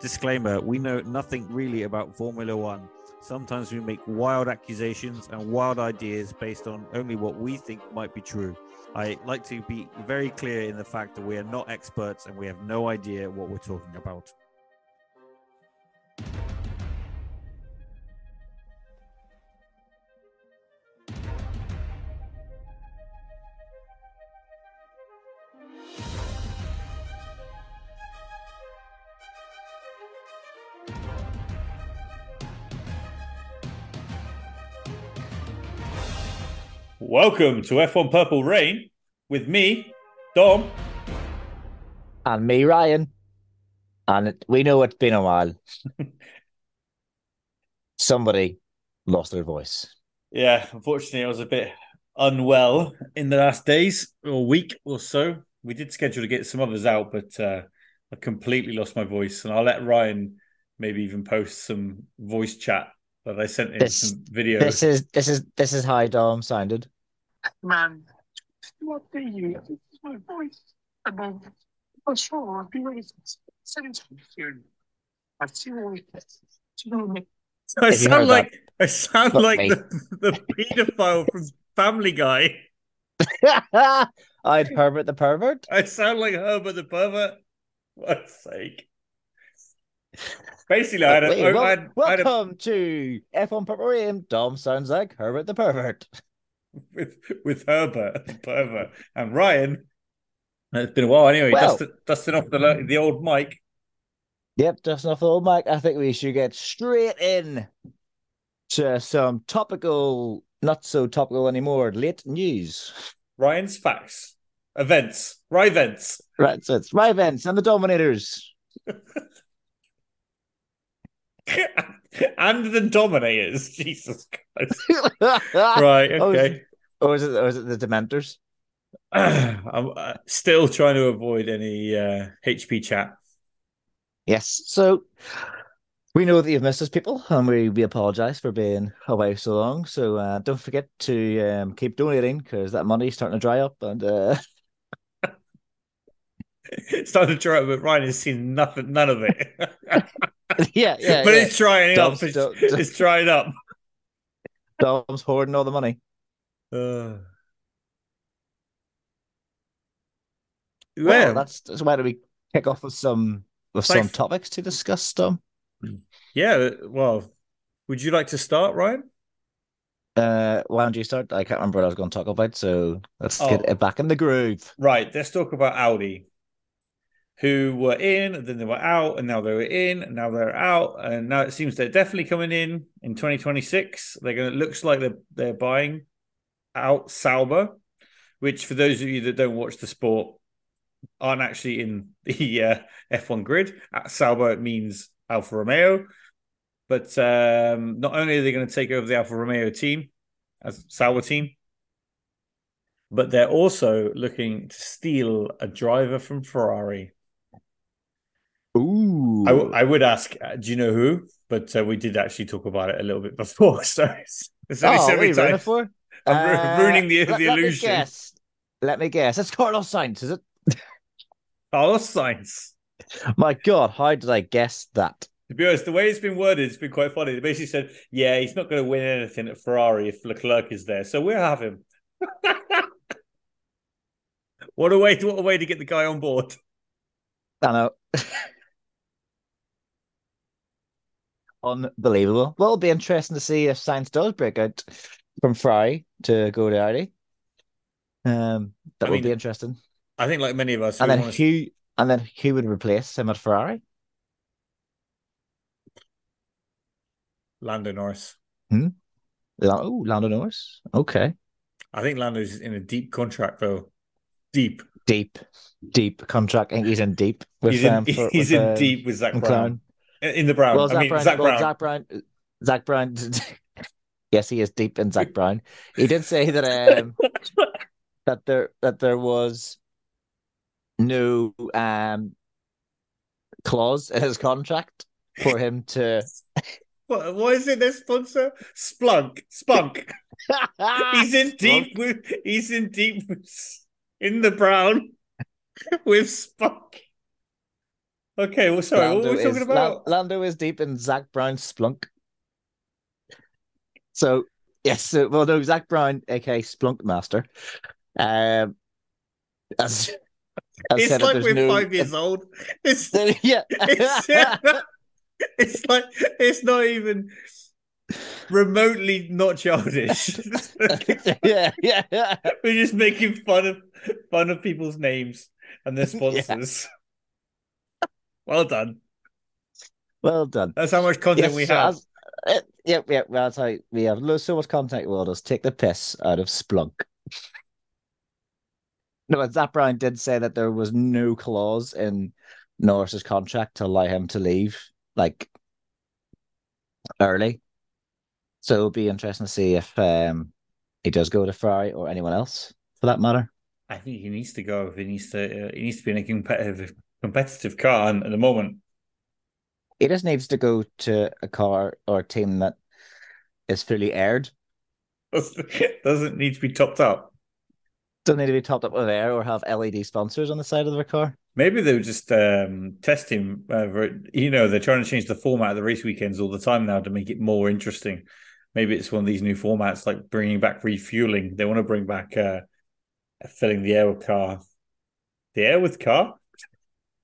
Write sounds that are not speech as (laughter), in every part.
Disclaimer We know nothing really about Formula One. Sometimes we make wild accusations and wild ideas based on only what we think might be true. I like to be very clear in the fact that we are not experts and we have no idea what we're talking about. Welcome to F1 Purple Rain with me, Dom. And me, Ryan. And we know it's been a while. (laughs) Somebody lost their voice. Yeah, unfortunately, I was a bit unwell in the last days or week or so. We did schedule to get some others out, but uh, I completely lost my voice. And I'll let Ryan maybe even post some voice chat that I sent in This- some video. This is this is this is how Dom sounded. Man, what do you? This is my voice. And then, for sure, I'll be ready to send it to you soon. I see all this. Do you know what I mean? I If you sound heard like I sound Look, like mate. the, the pedophile from Family Guy. (laughs) I'd Herbert the pervert. I sound like Herbert the pervert. For God's sake. Basically, I had, a, Wait, I wel- had, I had a welcome to F1 Purple Dom sounds like Herbert the pervert. (laughs) with with Herbert pervert and Ryan. It's been a while anyway. Well- dusting, dusting off the the old mic. Yep, dusting off the old mic. I think we should get straight in to some topical, not so topical anymore, late news. Ryan's facts, events, right events. Right, so it's my events and the Dominators. (laughs) and the Dominators. (laughs) Jesus Christ. Right, Oh, okay. Or is it, or is it the Dementors? (clears throat) I'm uh, still trying to avoid any uh, HP chat. Yes. So we know that you've missed us, people, and we, we apologize for being away so long. So uh, don't forget to um, keep donating because that money's starting to dry up. And uh, It's (laughs) starting to try, but Ryan has seen nothing, none of it. (laughs) (laughs) yeah, yeah, but yeah. it's drying Dom's up. It's, drying up. Dom's hoarding all the money. Uh, Well, well, that's, that's why do we kick off with some with Like- some topics to discuss, Dom? yeah. Well, would you like to start, Ryan? Uh, why don't you start? I can't remember what I was going to talk about, so let's Oh. get it back in the groove. Right. Let's talk about Audi, who were in, and then they were out, and now they were in, and now they're out, and now it seems they're definitely coming in in 2026. They're going to looks like they're they're buying out Sauber, which for those of you that don't watch the sport aren't actually in the uh, F1 grid. At Sauber it means Alfa Romeo, but um, not only are they going to take over the Alfa Romeo team as Sauber team, but they're also looking to steal a driver from Ferrari. Ooh, I, w- I would ask, uh, do you know who? But uh, we did actually talk about it a little bit before, (laughs) so it's, it's only oh, so many times. for? I'm ru- Uh, ruining the- let- the let me illusion. guess. Let me guess. It's Carlos Sainz, is it? (laughs) Carlos Sainz. My God, how did I guess that? To be honest, the way it's been worded, it's been quite funny. They basically said, "Yeah, he's not going to win anything at Ferrari if Leclerc is there, so we'll have him." (laughs) what a way! To, what a way to get the guy on board. I know. Unbelievable. Well, it'll be interesting to see if Sainz does break out from Ferrari to go to Audi. Um, that I would mean, be interesting. I think, like many of us, And then want to who? And then who would replace him at Ferrari? Lando Norris. La- Oh, Lando Norris. Okay, I think Lando's in a deep contract though. Deep. deep, deep contract. I think he's in deep. With, he's in, um, for- (laughs) he's with, in um, deep with Zak McLaren. Brown. In the Brown. Well, I Zak mean, Brown. Zak well, Brown. Zak Brown. Zak Brown. (laughs) yes, he is deep in Zak (laughs) Brown. He did say that um (laughs) that there that there was no um clause in his contract for him to. What, what is it? Their sponsor? Splunk. Spunk. he's in deep with. He's in deep with, in the Brown with Spunk. Okay, well, sorry, what were we is, talking about? Lan- Lando is deep in Zak Brown's splunk. So yes, so, well, no, Zak Brown, aka Splunk Master. Um, as, as it's like we're no- five years old. It's (laughs) yeah, it's, (laughs) it's like it's not even remotely not childish. (laughs) yeah, yeah, yeah. We're just making fun of fun of people's names and their sponsors. Well done. Well done. That's how much content Yes, we have. uh, yep, yep. Well, that's how we have so much content. We'll just take the piss out of Splunk. No, but Zak Brown did say that there was no clause in Norris's contract to allow him to leave like early. So it'll be interesting to see if um he does go to Ferrari or anyone else for that matter. I think he needs to go. He needs to. Uh, he needs to be in a competitive competitive car. And at the moment, He just needs to go to a car or a team that is fully aired. doesn't (laughs) need to be topped up. Doesn't need to be topped up with air or have LED sponsors on the side of their car. Maybe they would just um, test him. Uh, you know, they're trying to change the format of the race weekends all the time now to make it more interesting. Maybe it's one of these new formats, like bringing back refueling. They want to bring back uh, filling the air with car. The air with car?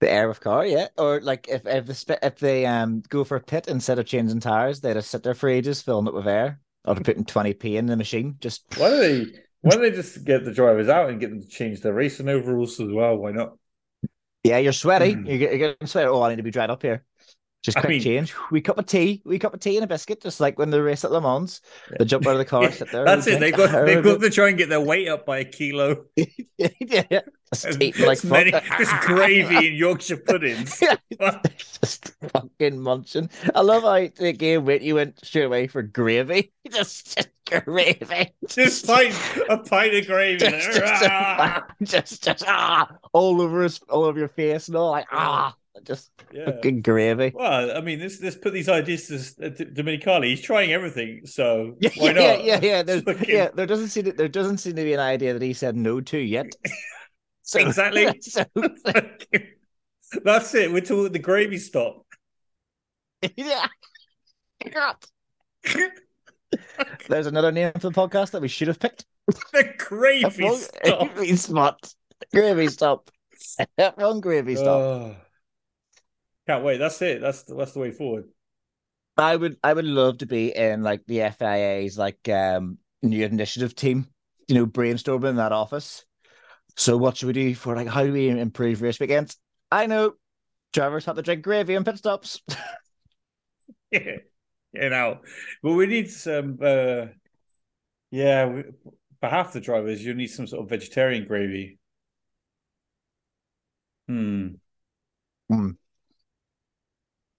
The air of car, yeah. Or like if if the if they um go for a pit instead of changing tires, they just sit there for ages filling it with air. Or they're putting twenty p in the machine. Just Why do they? Why don't they just get the drivers out and get them to change their racing overalls as well? Why not? yeah, you're sweaty. Mm. You're, you're getting sweaty. Oh, I need to be dried up here. Just I quick mean- change. We cup of tea. We cup of tea and a biscuit, just like when they race at Le Mans. They jump out of the car, (laughs) sit there. That's it. They've got they've got to try and get their weight up by a kilo. (laughs) yeah, eating like many- gravy and Yorkshire puddings. (laughs) just fucking munching. I love how the game went. You went straight away for gravy. (laughs) Just, just gravy. Just (laughs) pint a pint of gravy. just, just, Ah! just, just, ah, all over his, all over your face and all like ah, just Yeah. fucking gravy. Well, I mean, let's let's put these ideas to uh, to Domenicali. He's trying everything, so Yeah, why yeah, not? yeah, yeah. There's, Fucking- yeah, there doesn't seem to, there doesn't seem to be an idea that he said no to yet. So, Exactly. (laughs) So, (laughs) That's it. We're talking the gravy stop. yeah. (laughs) There's another name for the podcast that we should have picked. the gravy stop. Gravy spot. Gravy stop. Wrong gravy stop. Oh. Can't wait. That's it. That's the, that's the way forward. I would I would love to be in like the FIA's like um new initiative team, you know, brainstorming in that office. So what should we do for like how do we improve race weekends? I know drivers have to drink gravy and pit stops. Yeah. (laughs) (laughs) You know, but we need some. uh Yeah, we, for half the drivers, you need some sort of vegetarian gravy. Hmm.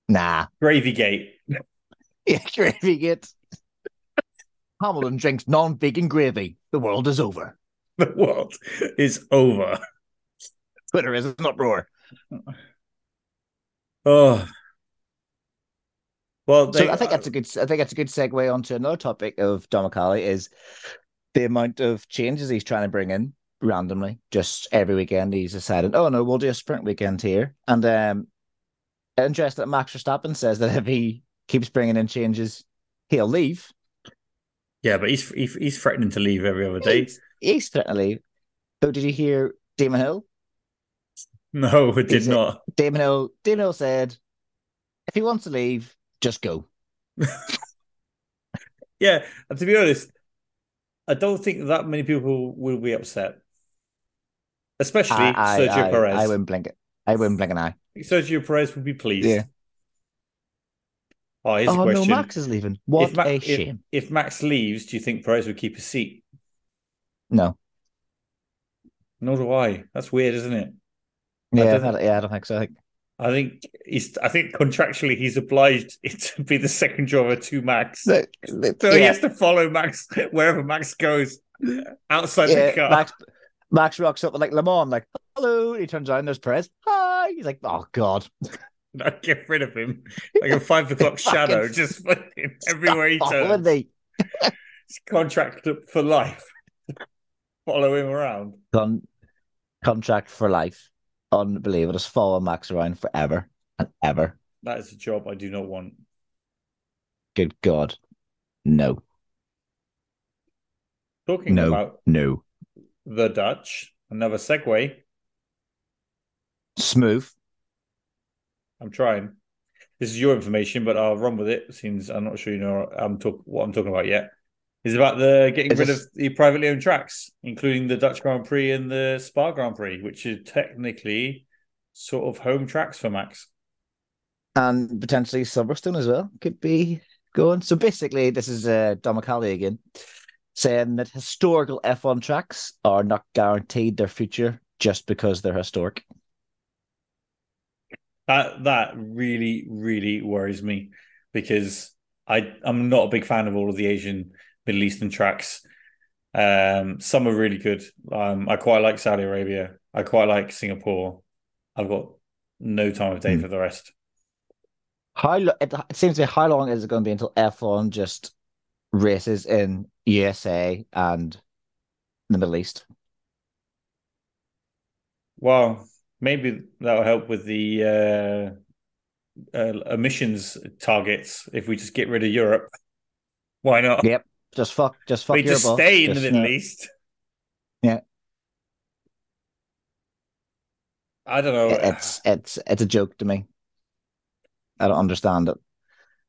nah. Gravy gate. (laughs) Yeah, gravy gets Hamilton drinks non-vegan gravy. The world is over. (laughs) The world is over. Twitter is an uproar. Oh. Well, So I think that's a good. I think that's a good segue onto another topic of Domenicali is the amount of changes he's trying to bring in randomly. Just every weekend, he's decided, oh no, we'll do a sprint weekend here. And um, interesting that Max Verstappen says that if he keeps bringing in changes, he'll leave. yeah, but he's he's, he's threatening to leave every other day. He's, he's threatening to leave. So did you hear Damon Hill? No, it did not. Damon Hill. Damon Hill said, if he wants to leave, just go. (laughs) Yeah, and to be honest, I don't think that many people will be upset, especially I, Sergio I, Perez. I wouldn't blink it. I wouldn't blink an eye. Sergio Perez would be pleased. Yeah. Oh, here's oh a question: no, Max is leaving. What Ma- a if- shame. if Max leaves, do you think Perez would keep his seat? No. Nor do I. That's weird, isn't it? Yeah, I don't yeah, I don't think so. I think I think he's. I think contractually he's obliged (laughs) to be the second driver to Max, so he yeah, has to follow Max (laughs) wherever Max goes outside the car. Max Max rocks up like Le Mans, like hello. He turns around, there's Perez. Hi. He's like, oh god, (laughs) No, get rid of him like a five o'clock shadow, just everywhere he turns. He's contracted for life. Follow him around. Con- contract for life. Unbelievable. Just follow Max around forever. and ever. That is a job I do not want. Good God. No. Talking No. about No. the Dutch, another segue. Smooth. I'm trying. This is your information, but I'll run with it since I'm not sure you know I'm talk what I'm talking about yet. Is about the getting Is rid this- of the privately owned tracks, including the Dutch Grand Prix and the Spa Grand Prix, which is technically sort of home tracks for Max. And potentially Silverstone as well could be going. So basically, this is uh, Domenicali again saying that historical F1 tracks are not guaranteed their future just because they're historic. That that really really worries me because I I'm not a big fan of all of the Asian Middle Eastern tracks. Um, some are really good. Um, I quite like Saudi Arabia. I quite like Singapore. I've got no time of day Hmm. for the rest. How lo- it, it seems to be how long is it going to be until F1 just races in USA and the Middle East? Well, maybe that'll help with the uh, uh, emissions targets if we just get rid of Europe. Why not? Yep. Just fuck, just fuck we your just boss. stay in the Just, Middle uh, East. Yeah. I don't know. It's it's it's a joke to me. I don't understand it.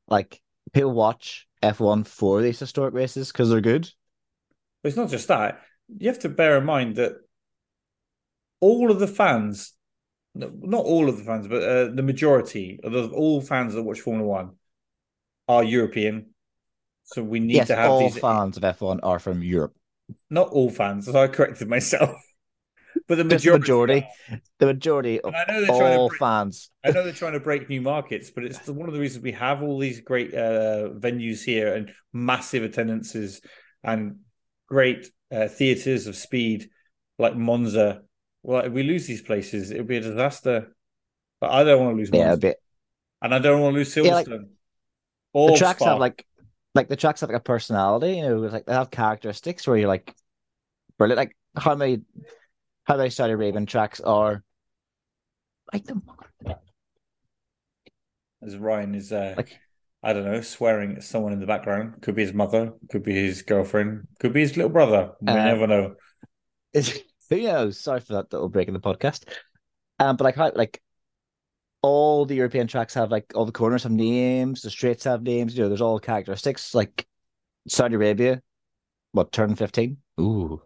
Like people watch F1 for these historic races because they're good. But it's not just that. You have to bear in mind that all of the fans, not all of the fans, but uh, the majority of the, all fans that watch Formula One are European. So we need yes, to have all these. fans of F1 are from Europe. Not all fans. So I corrected myself. (laughs) but the majority. majority. The majority of I know they're trying to all break- fans. I know they're trying to break new markets, but it's one of the reasons we have all these great uh, venues here and massive attendances and great uh, theaters of speed like Monza. Well, if we lose these places, it'll be a disaster. But I don't want to lose Yeah, a bit. and I don't want to lose Silverstone. Yeah, like- The tracks Spa. have like like the tracks have like a personality, you know, like they have characteristics where you're like brilliant. Like how many how many Saudi Arabian tracks are like them? as Ryan is, uh, Like- I don't know, swearing at someone in the background. Could be his mother, could be his girlfriend, could be his little brother. We Uh, never know. (laughs) Who knows? Sorry for that little break in the podcast. Um, but like how like all the European tracks have like all the corners have names, the straights have names, you know, there's all characteristics. Like Saudi Arabia, what, turn 15? Ooh.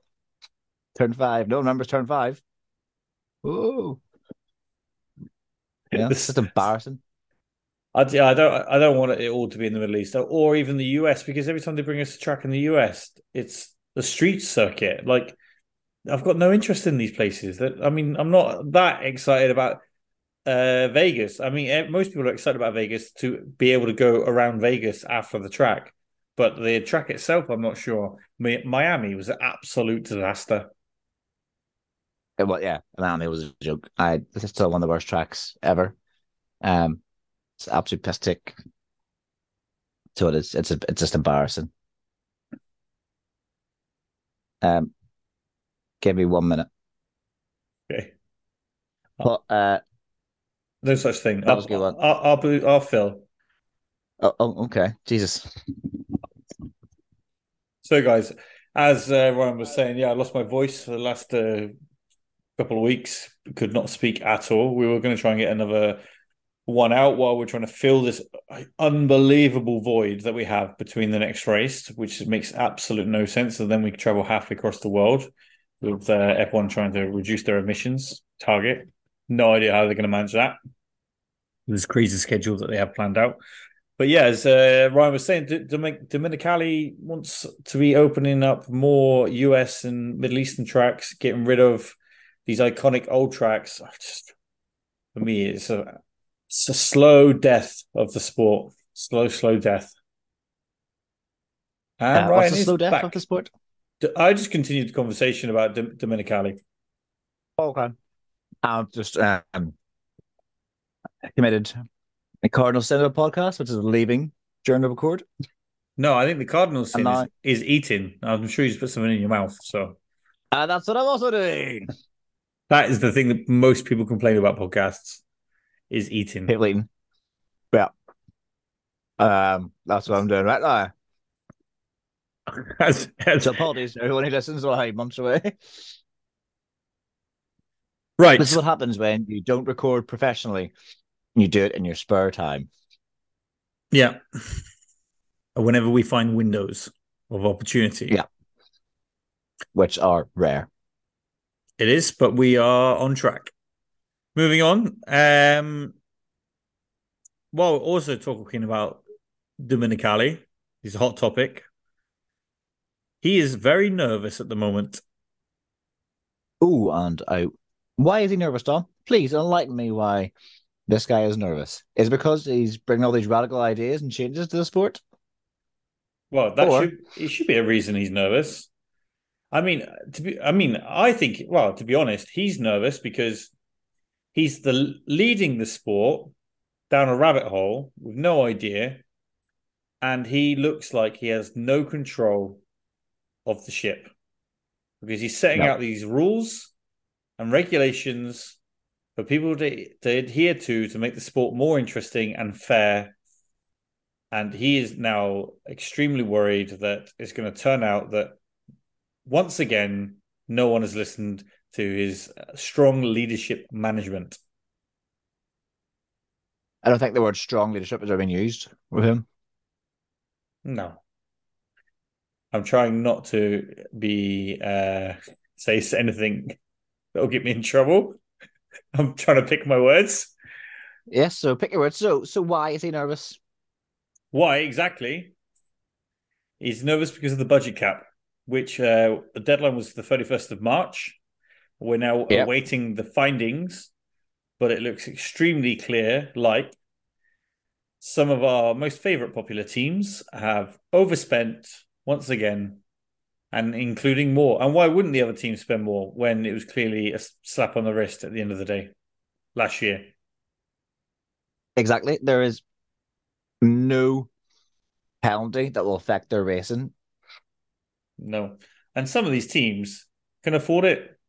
Turn five. No numbers. turn five. Ooh. Yeah, This- is embarrassing. I, yeah, I don't. I don't want it all to be in the Middle East or even the US because every time they bring us a track in the US, it's the street circuit. Like, I've got no interest in these places. That I mean, I'm not that excited about uh, Vegas. I mean, eh, most people are excited about Vegas to be able to go around Vegas after the track, but the track itself, I'm not sure. Miami was an absolute disaster. It was, yeah, Miami was a joke. I this is still one of the worst tracks ever. Um, it's absolute piss take. So it is. It's a, it's just embarrassing. Um, give me one minute. Okay, But uh, no such thing. That was a good one. I'll, I'll, I'll, I'll fill. oh, oh, okay, Jesus. So, guys, as uh, Ryan was saying, yeah, I lost my voice for the last uh, couple of weeks. Could not speak at all. We were going to try and get another one out while we're trying to fill this unbelievable void that we have between the next race, which makes absolute no sense. And then we travel halfway across the world with uh, F1 trying to reduce their emissions target. No idea how they're going to manage that. This crazy schedule that they have planned out. But yeah, as uh, Ryan was saying, D- Domenicali wants to be opening up more US and Middle Eastern tracks, getting rid of these iconic old tracks. I Just for me, it's a it's a slow death of the sport. Slow, slow death. And Uh, Ryan what's the slow death back. of the sport? D- I just continued the conversation about Dom- Domenicali. Okay. I've just um committed a Cardinal Cinema podcast, which is leaving during the record. No, I think the Cardinal sin And is, is eating. I'm sure you just put something in your mouth. So And that's what I'm also doing. that is the thing that most people complain about podcasts is eating. People eating. Yeah. Um, that's what I'm doing right now. (laughs) As- as- So apologies to everyone who listens while I'm months away. Right. This is what happens when you don't record professionally. You do it in your spare time. Yeah. Whenever we find windows of opportunity. Yeah. which are rare. It is, but we are on track. Moving on. Um while also talking about Domenicali, he's a hot topic. He is very nervous at the moment. Oh, and out. Why is he nervous, Dom? Please enlighten me why this guy is nervous. Is it because he's bringing all these radical ideas and changes to the sport? Well, that Or- should it should be a reason he's nervous. I mean, to be, I mean, I think. Well, to be honest, he's nervous because he's the leading the sport down a rabbit hole with no idea, and he looks like he has no control of the ship because he's setting No. out these rules and regulations for people to, to adhere to to make the sport more interesting and fair. And he is now extremely worried that it's going to turn out that once again no one has listened to his uh, strong leadership management. I don't think the word strong leadership has ever been used with him. no. I'm trying not to be uh say anything that'll get me in trouble i'm trying to pick my words Yes, so pick your words. So so why is he nervous? Why exactly? He's nervous because of the budget cap, which uh, the deadline was the 31st of March. We're now Yep. awaiting the findings, but it looks extremely clear like some of our most favorite popular teams have overspent once again and including more. And why wouldn't the other team spend more when it was clearly a slap on the wrist at the end of the day last year? Exactly. There is no penalty that will affect their racing. No. And some of these teams can afford it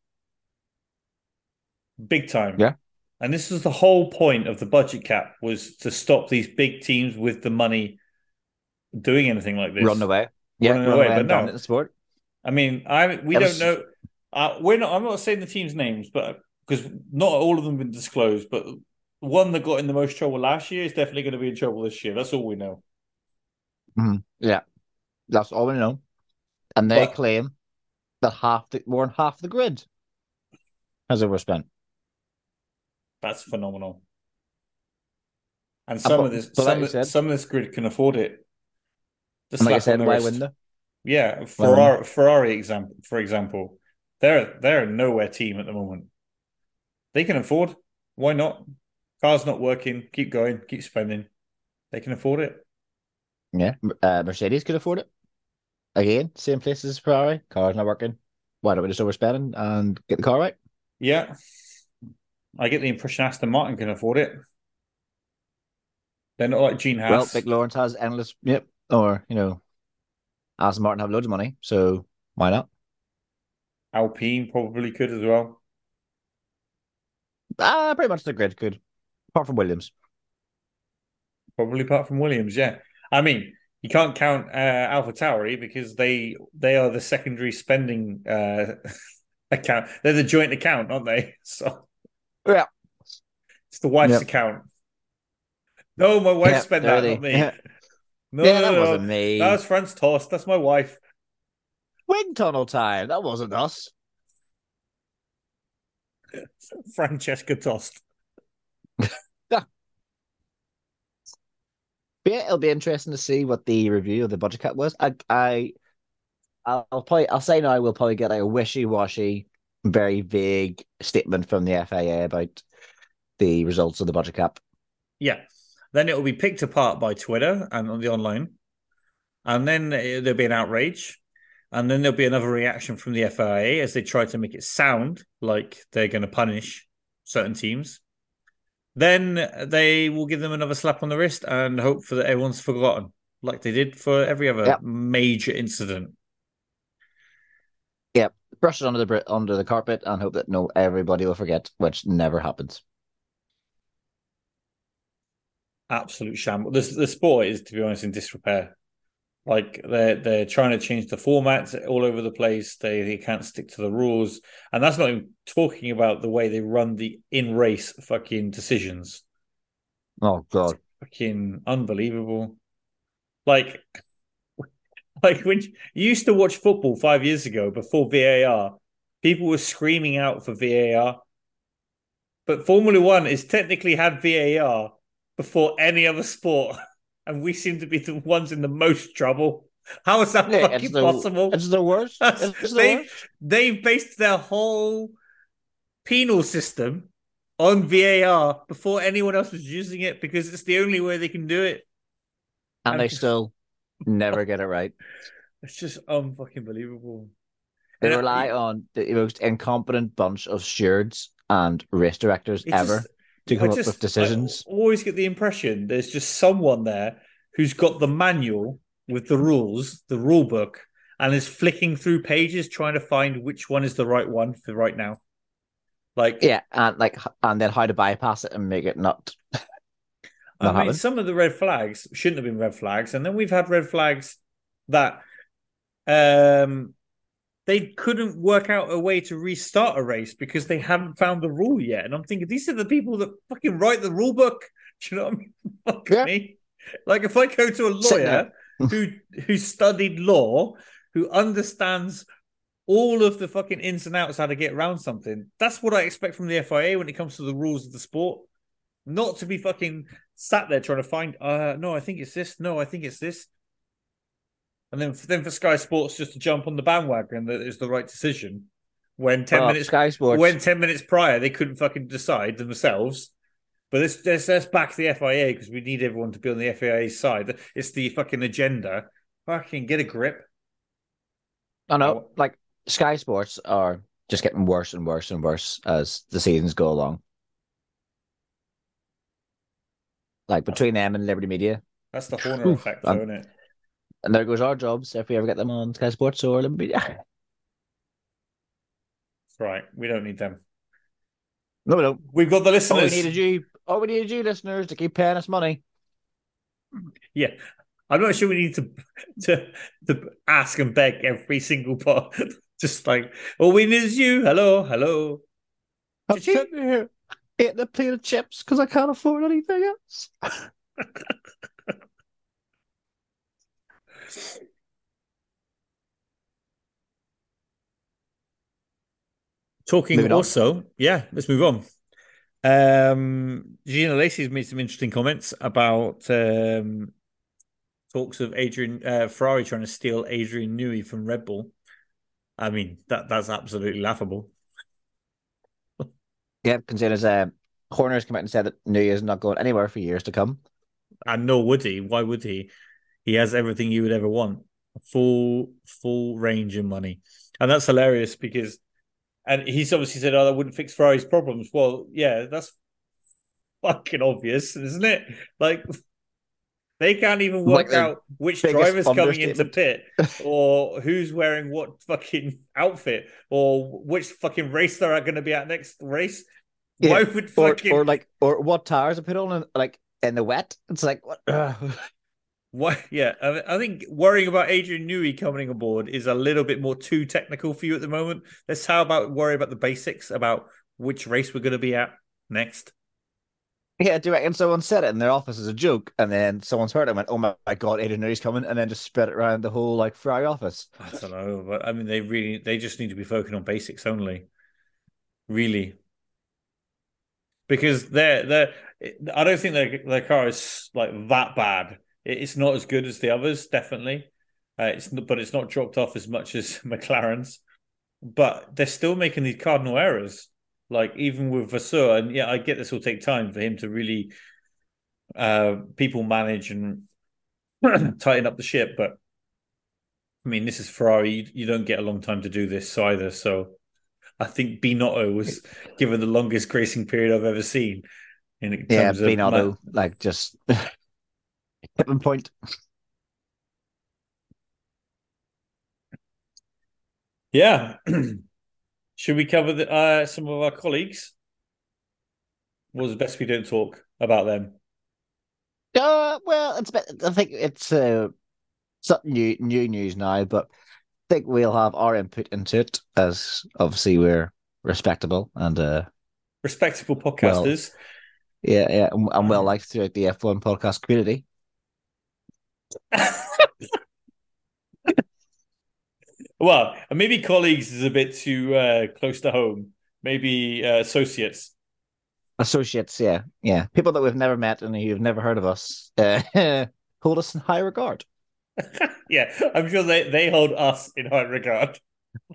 big time. Yeah. And this was the whole point of the budget cap was to stop these big teams with the money doing anything like this. Run away. Yeah, run away, away but no. the sport. I mean, I we That don't know. Uh, we're not. I'm not saying the teams' names, but because not all of them have been disclosed. But one that got in the most trouble last year is definitely going to be in trouble this year. That's all we know. Yeah. That's all we know. And they But- claim that half the more than half the grid has overspent. That's phenomenal. And some but- of this, some, of, said- some of this grid can afford it. And like I said, why wouldn't they? Yeah, Ferrari, Ferrari example, for example, they're they're a nowhere team at the moment. They can afford. Why not? Car's not working. Keep going. Keep spending. They can afford it. Yeah. Uh, Mercedes could afford it. Again, same place as Ferrari. Car's not working. Why don't we just overspend and get the car right? Yeah, I get the impression Aston Martin can afford it. They're not like Gene Haas. Well, Big Lawrence has endless. Yep. Or, you know, Aston Martin have loads of money. So why not? Alpine probably could as well. Ah, pretty much the grid could. Apart from Williams. Probably apart from Williams, yeah. I mean, you can't count uh, Alpha Tauri because they they are the secondary spending uh, (laughs) account. They're the joint account, aren't they? (laughs) So Yeah. it's the wife's Yep. account. No, my wife Yeah, spent that, not me. (laughs) Yeah. No, yeah, no, that no, wasn't me. That was Franz Tost. That's my wife. Wind tunnel time. That wasn't us. (laughs) Francesca Tost. (laughs) Yeah, it'll be interesting to see what the review of the budget cut was. I, I, I'll probably, I'll say now we'll probably get a wishy-washy, very vague statement from the FIA about the results of the budget cap. Yeah. Then it will be picked apart by Twitter and on the online. And then there'll be an outrage. And then there'll be another reaction from the FIA as they try to make it sound like they're going to punish certain teams. Then they will give them another slap on the wrist and hope for that everyone's forgotten, like they did for every other Yep. major incident. Yeah. Brush it under the under the carpet and hope that no everybody will forget, which never happens. Absolute shambles. The, the sport is, to be honest, in disrepair. Like they're they're trying to change the formats all over the place. They they can't stick to the rules, and that's not even talking about the way they run the in race fucking decisions. Oh god, fucking unbelievable. Like, (laughs) like when you used to watch football five years ago before VAR, people were screaming out for VAR. But Formula One is technically had VAR before any other sport. (laughs) and we seem to be the ones in the most trouble. How is that yeah, fucking the, possible? It's the worst. (laughs) It's the they, worst. They've based their whole penal system on VAR before anyone else was using it because it's the only way they can do it. And, and they still never get it right. (laughs) It's just unfucking believable. They and rely on the most incompetent bunch of stewards and race directors ever. Just, to come just, up with decisions. I always get the impression there's just someone there who's got the manual with the rules, the rule book, and is flicking through pages trying to find which one is the right one for right now. Like yeah, and like and then how to bypass it and make it not. not I mean, happen. some of the red flags shouldn't have been red flags, and then we've had red flags that um they couldn't work out a way to restart a race because they haven't found the rule yet. And I'm thinking, these are the people that fucking write the rule book. (laughs) Do you know what I mean? (laughs) Fuck yeah. me. Like if I go to a lawyer who who studied law, who understands all of the fucking ins and outs how to get around something, that's what I expect from the FIA when it comes to the rules of the sport. Not to be fucking sat there trying to find, uh, no, I think it's this. No, I think it's this and then for, then for Sky Sports just to jump on the bandwagon that is the right decision when ten oh, minutes Sky Sports when ten minutes prior they couldn't fucking decide themselves. But let's let's, let's back the FIA because we need everyone to be on the FIA side. It's the fucking agenda. Fucking get a grip. I know, like Sky Sports are just getting worse and worse and worse as the seasons go along. Like between them and Liberty Media. That's the Horner effect, though, isn't it? And there goes our jobs if we ever get them on Sky Sports or. That's right. We don't need them. No, we don't. We've got the listeners. All we needed you. All we needed you, listeners, to keep paying us money. Yeah, I'm not sure we need to to to ask and beg every single part. (laughs) Just like all we need is you. Hello, hello. I'm sitting here eating a plate of chips because I can't afford anything else. (laughs) Talking Moving also, on. yeah, let's move on. Um, Jean Alesi's made some interesting comments about um, talks of Adrian uh, Ferrari trying to steal Adrian Newey from Red Bull. I mean, that that's absolutely laughable. (laughs) yeah, considering uh, Horner's come out and said that Newey is not going anywhere for years to come. And nor would he. Why would he? He has everything you would ever want. Full full range of money. And that's hilarious because and he's obviously said, "Oh, that wouldn't fix Ferrari's problems." Well, yeah, that's fucking obvious, isn't it? Like they can't even work like out which driver's coming into pit (laughs) or who's wearing what fucking outfit or which fucking race they're going to be at next race. Yeah. Why would fucking or, or, like or what tires are put on in, like in the wet? It's like what? (laughs) Why? Yeah, I, think worrying about Adrian Newey coming aboard is a little bit more too technical for you at the moment. Let's how about worry about the basics about which race we're going to be at next. Yeah, do it. And someone said it in their office as a joke, and then someone's heard it and went, "Oh my god, Adrian Newey's coming," and then just spread it around the whole like Ferrari office. I don't know, but I mean, they really they just need to be focusing on basics only, really, because they're they're. I don't think their their car is like that bad it's not as good as the others, definitely. Uh, it's but it's not dropped off as much (laughs) as McLaren's. But they're still making these cardinal errors, like even with Vasseur. And yeah, I get this will take time for him to really uh, people manage and (clears throat) tighten up the ship. But I mean, this is Ferrari. You, you, don't get a long time to do this either. So I think Binotto was given the longest gracing period I've ever seen. In terms yeah, Binotto, like just (laughs) Tipping point. Yeah. (clears throat) Should we cover the, uh, some of our colleagues? Was it best we don't talk about them? Uh, well, it's a bit, I think it's uh, something new, new news now, but I think we'll have our input into it as obviously we're respectable and uh, Respectable podcasters. yeah, yeah, and, and well liked throughout the F1 podcast community. Well, maybe colleagues is a bit too uh, close to home. Maybe uh, associates. Associates, yeah, yeah, people that we've never met and who've never heard of us uh, (laughs) hold us in high regard. (laughs) yeah, I'm sure they, they hold us in high regard.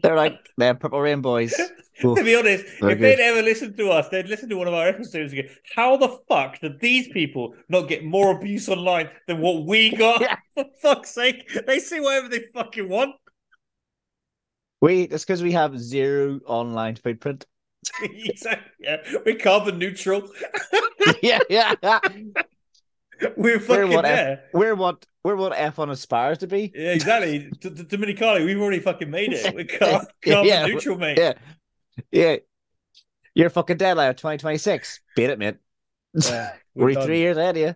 They're like they're purple rain boys. Oof. (laughs) to be honest, very if they'd ever listened to us, they'd listen to one of our episodes and go, How the fuck did these people not get more abuse online than what we got? (laughs) Yeah. (laughs) For fuck's sake. They say whatever they fucking want. We it's because we have zero online footprint. exactly. Yeah. We're carbon neutral. yeah, yeah, yeah. (laughs) We're fucking what F- there. We're what we're what F1 aspires to be. Yeah, exactly. to, D- Domenicali, we've already fucking made it. We're (laughs) car- carbon Yeah, neutral, mate. Yeah, yeah. You're fucking deadline of 2026. Beat it, mate. Yeah, (laughs) We're, we're three years ahead of you.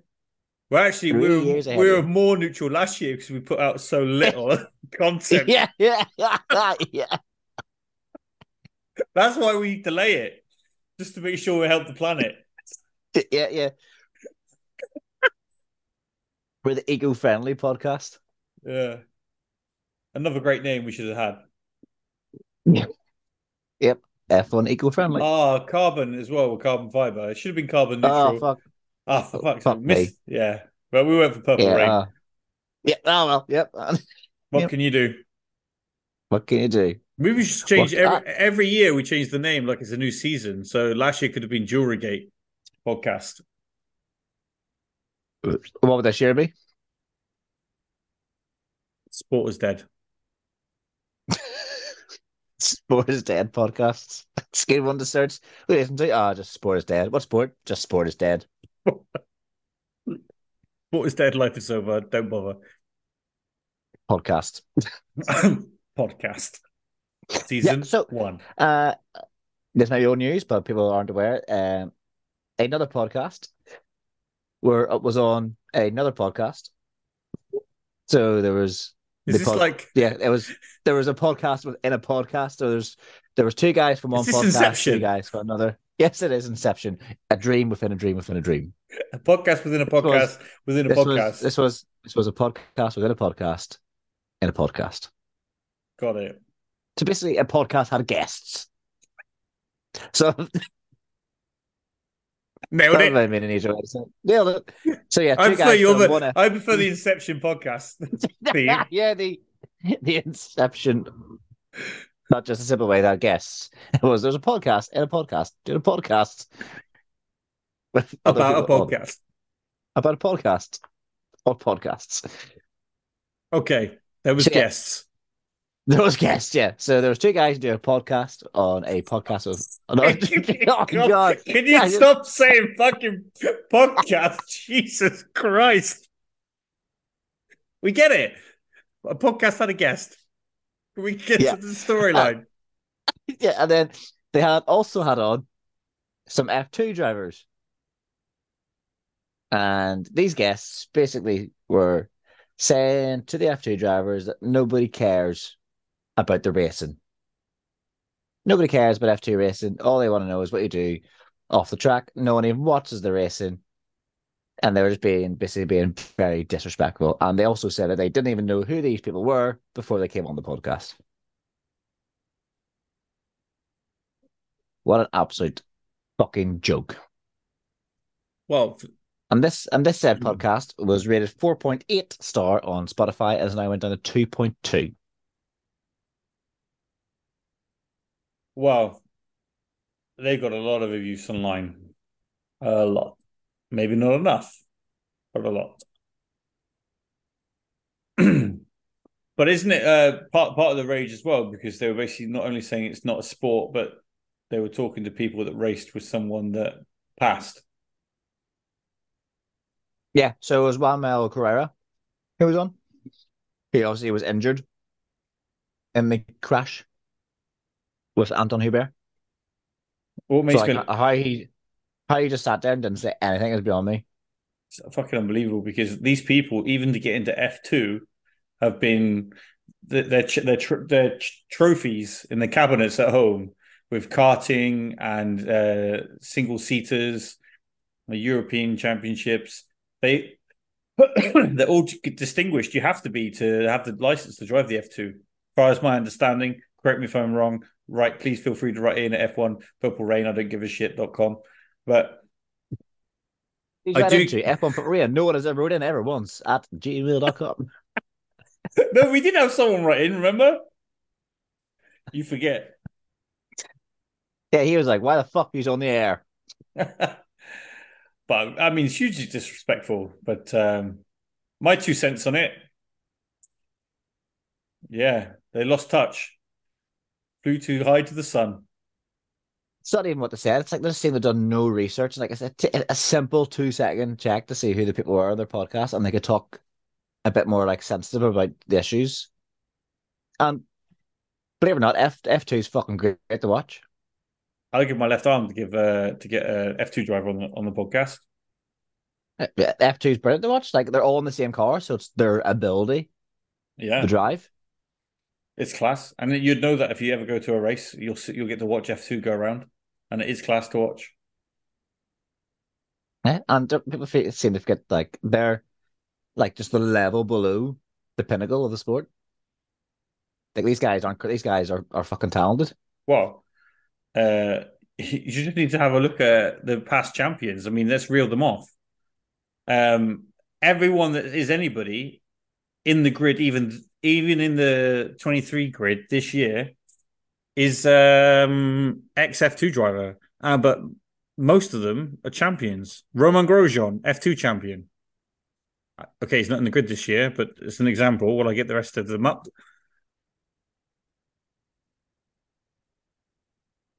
Well, actually, we Three were, we of were more neutral last year because we put out so little content. Yeah, yeah, yeah, yeah. That's why we delay it, just to make sure we help the planet. Yeah, yeah. We're the eco-friendly podcast. Yeah. Another great name we should have had. Yep. Yep. F1 eco-friendly. Ah, carbon as well, carbon fiber. It should have been carbon oh, neutral. fuck. Ah, for fuck's fuck me. Yeah. But we went for purple Yeah. rain. uh, yeah. Oh well. Yep. (laughs) what yep. can you do? What can you do? Maybe we should change What's every every year. We change the name like it's a new season. So last year could have been Jewelry Gate podcast. What would this share be? Sport is dead. (laughs) Sport is dead podcasts. (laughs) Good one to search. We listen to. Ah, just sport is dead. What sport? Just sport is dead. (laughs) Sport is dead. Life is over. Don't bother. Podcast. podcast season so- one. Uh, may be old news, but people aren't aware. Um, another podcast where it uh, was on another podcast. So there was Is this pod- like yeah, it was there was a podcast within a podcast. So there's there was two guys from one podcast, Inception? two guys from another. Yes, it is Inception. A dream within a dream within a dream. a podcast within a was- podcast within a This podcast? was this was this was a podcast within a podcast in a podcast. Got it. So basically, a podcast had guests. So (laughs) Nailed it. might have been an easier way to say it. Nailed it. So yeah, I prefer guys your from one. I prefer the Inception podcast (laughs) (laughs) yeah, the the Inception. Not just a simple way that guests. It was there's a podcast and a podcast doing a podcast about a people on- podcast. about a podcast or podcasts. Okay, there was So, guests. There was guests, yeah. So there was two guys doing a podcast on a podcast of. (laughs) Oh, no. oh God! Can you Yeah, just- stop saying fucking podcast? (laughs) Jesus Christ. We get it. A podcast had a guest. Can we get Yeah. to the storyline? (laughs) Yeah, and then they had also had on some F2 drivers. And these guests basically were saying to the F2 drivers that nobody cares about the racing. Nobody cares about F2 racing. All they want to know is what you do off the track. No one even watches the racing. And they were just being basically being very disrespectful. And they also said that they didn't even know who these people were before they came on the podcast. What an absolute fucking joke. well, And this and this said Mm. podcast was rated 4.8 star on Spotify as now went down to 2.2. well, they got a lot of reviews online. A lot. Maybe not enough, but a lot. (clears throat) but isn't it uh, part part of the rage as well? Because they were basically not only saying it's not a sport, but they were talking to people that raced with someone that passed. Yeah, so it was Juan Manuel Correa who was on. He obviously was injured in the crash with Anthoine Hubert. What So makes like, me how he how he just sat there and didn't say anything is beyond me. It's fucking unbelievable because these people, even to get into F two, have been their their tr- their trophies in the cabinets at home with karting and uh, single seaters, the European Championships. They (coughs) they're all distinguished. You have to be to have the license to drive the F two. As far as my understanding, correct me if I'm wrong. Right, please feel free to write in at F1 Purple Rain. I don't give a shit.com. But He's I do- into (laughs) F1 for Korea. No one has ever wrote in ever once at gmail.com. (laughs) no, we did have someone write in, remember? You forget. yeah, he was like, why the fuck he's on the air? (laughs) but I mean, it's hugely disrespectful. But um, my two cents on it. Yeah, they lost touch. Flew too high to the sun. It's not even what they said. It's like they just seem they've done no research. Like I said, a simple two second check to see who the people were on their podcast, and they could talk a bit more like sensitive about the issues. And believe it or not, F F two is fucking great to watch. I'll give my left arm to give uh, to get a F two driver on the on the podcast. F two is brilliant to watch. Like they're all in the same car, so it's their ability Yeah, to drive. It's class, and you'd know that if you ever go to a race, you'll you'll get to watch F two go around, and it is class to watch. Yeah, and people seem to forget like they're like just the level below the pinnacle of the sport. Like these guys aren't. These guys are, are fucking talented. Well, uh, (laughs) you just need to have a look at the past champions. I mean, let's reel them off. Um, everyone that is anybody in the grid, even even in the twenty three grid this year, is um XF two driver. Uh, but most of them are champions. Romain Grosjean, F two champion. Okay, he's not in the grid this year, but it's an example. Will I get the rest of them up?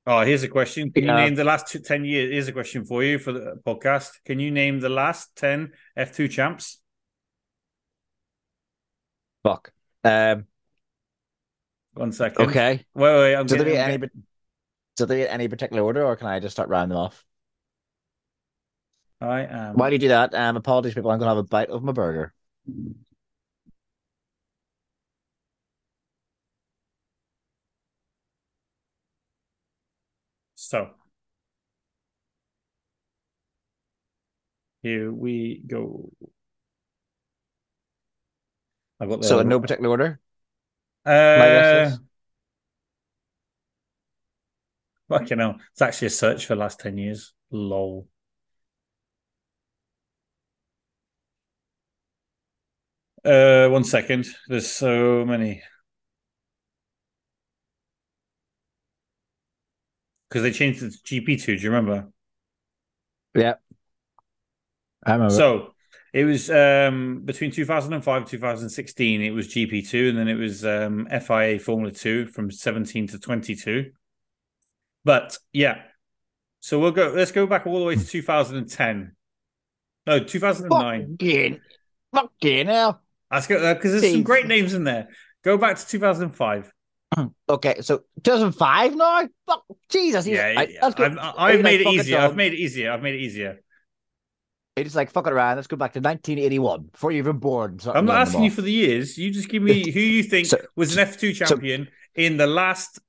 Oh, here's a question. Can you name the last two, 10 years? Here's a question for you for the podcast. Can you name the last 10 F2 champs? Fuck. Um. One second. Okay. Wait, wait. I'm there getting, be I'm any? getting- there be any particular order, or can I just start rounding them off? I am. While you do that, um, apologies, people. I'm gonna have a bite of my burger. So here we go. I've got the. So in no particular order. Uh, guess is- fucking hell. It's actually a search for the last 10 years. Lol. Uh, one second. There's so many. Because they changed it to GP2, do you remember? Yeah. I remember. So it was um, between 2005 and 2016, it was GP2, and then it was um, FIA Formula 2 from 17 to 22. But yeah, so we'll go, let's go back all the way to 2010. No, 2009. fucking, fucking hell. Let's go, because there's some great names in there. Go back to 2005. (clears throat) Okay, so 2005 now. Fuck, Jesus. Yeah, I, yeah. I've, I've made it, easier. I've made it easier. I've made it easier. It's like fucking around. Let's go back to 1981 before you're even born. so I'm not asking you for the years. You just give me (laughs) who you think So- was an F2 champion in the last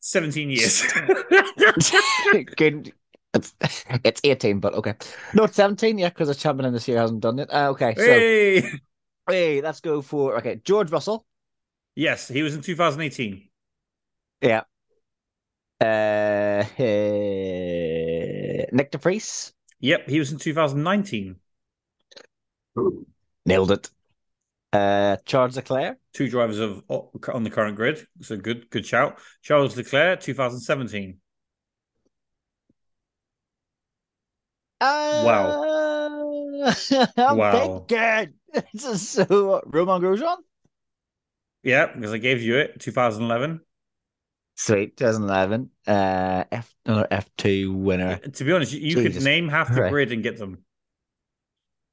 17 years. (laughs) Good. It's, it's 18, but okay. No, it's 17, yeah, because the champion in this year hasn't done it. Uh, okay, so hey! hey, let's go for okay. George Russell. Yes, he was in 2018. Yeah. Uh, eh, Nyck de Vries. Yep, he was in 2019. Nailed it. Uh, Charles Leclerc. Two drivers of on the current grid. So good, good shout. Charles Leclerc, 2017. Uh, (laughs) I'm Wow. thinking. (laughs) This is so Romain Grosjean. Yeah, because I gave you it. 2011. Sweet, 2011. Uh, F another F2 winner. To be honest, you, could name half the Christ. grid and get them.